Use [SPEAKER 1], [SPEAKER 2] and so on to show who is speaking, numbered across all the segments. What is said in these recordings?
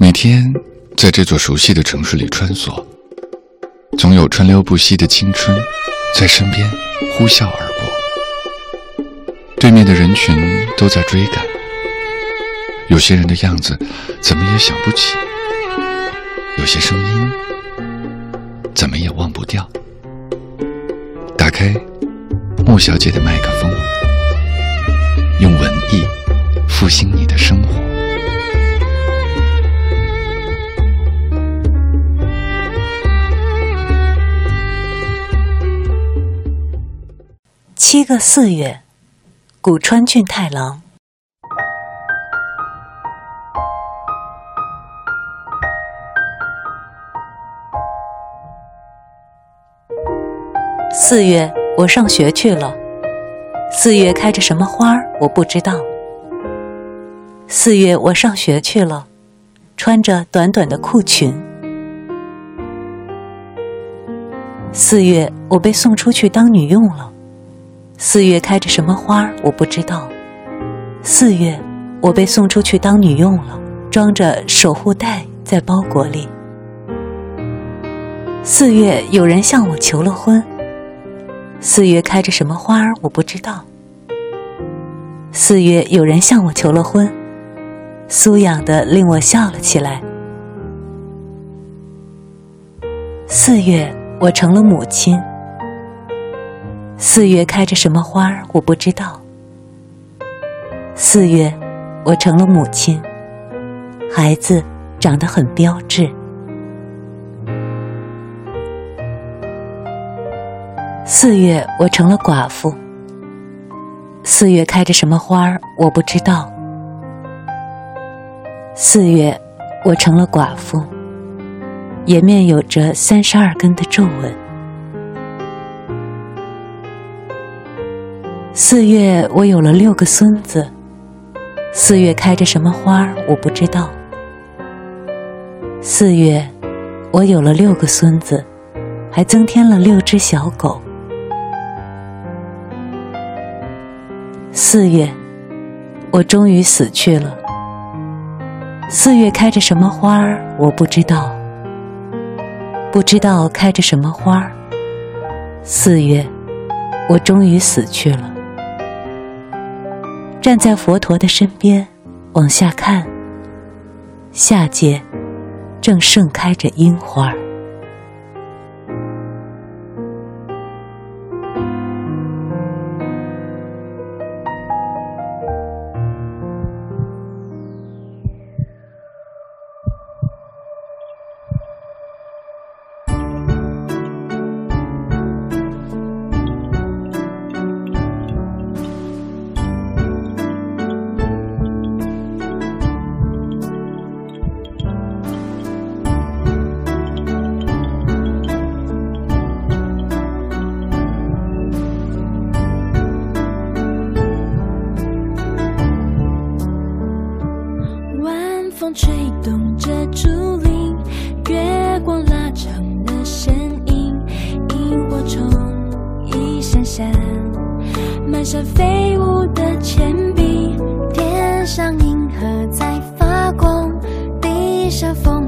[SPEAKER 1] 每天在这座熟悉的城市里穿梭，总有川流不息的青春在身边呼啸而过。对面的人群都在追赶，有些人的样子怎么也想不起，有些声音怎么也忘不掉。打开莫小姐的麦克风，用文艺复兴你
[SPEAKER 2] 七个四月，古川俊太郎。四月，我上学去了。四月开着什么花儿，我不知道。四月，我上学去了，穿着短短的裤裙。四月，我被送出去当女佣了。四月开着什么花，我不知道。四月，我被送出去当女佣了，装着守护袋在包裹里。四月，有人向我求了婚。四月开着什么花，我不知道。四月，有人向我求了婚，酥痒的令我笑了起来。四月，我成了母亲。四月开着什么花儿，我不知道。四月，我成了母亲，孩子长得很标致。四月，我成了寡妇。四月开着什么花儿，我不知道。四月，我成了寡妇，颜面有着三十二根的皱纹。四月，我有了六个孙子。四月开着什么花儿，我不知道。四月，我有了六个孙子，还增添了六只小狗。四月，我终于死去了。四月开着什么花儿，我不知道。不知道开着什么花儿。四月，我终于死去了。站在佛陀的身边，往下看，下界正盛开着樱花。
[SPEAKER 3] 儿满山飞舞的铅笔，天上银河在发光，地上风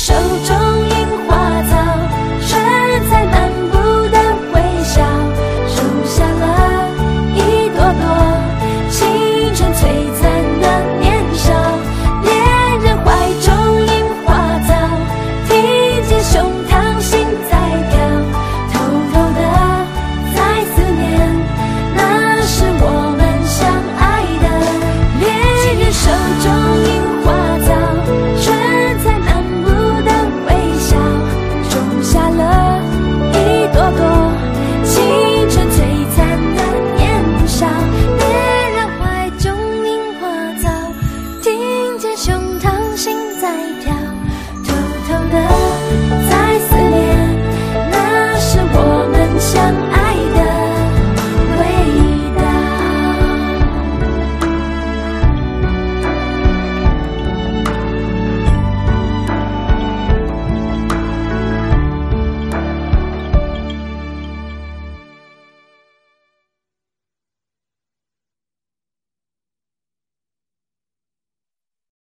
[SPEAKER 3] 手中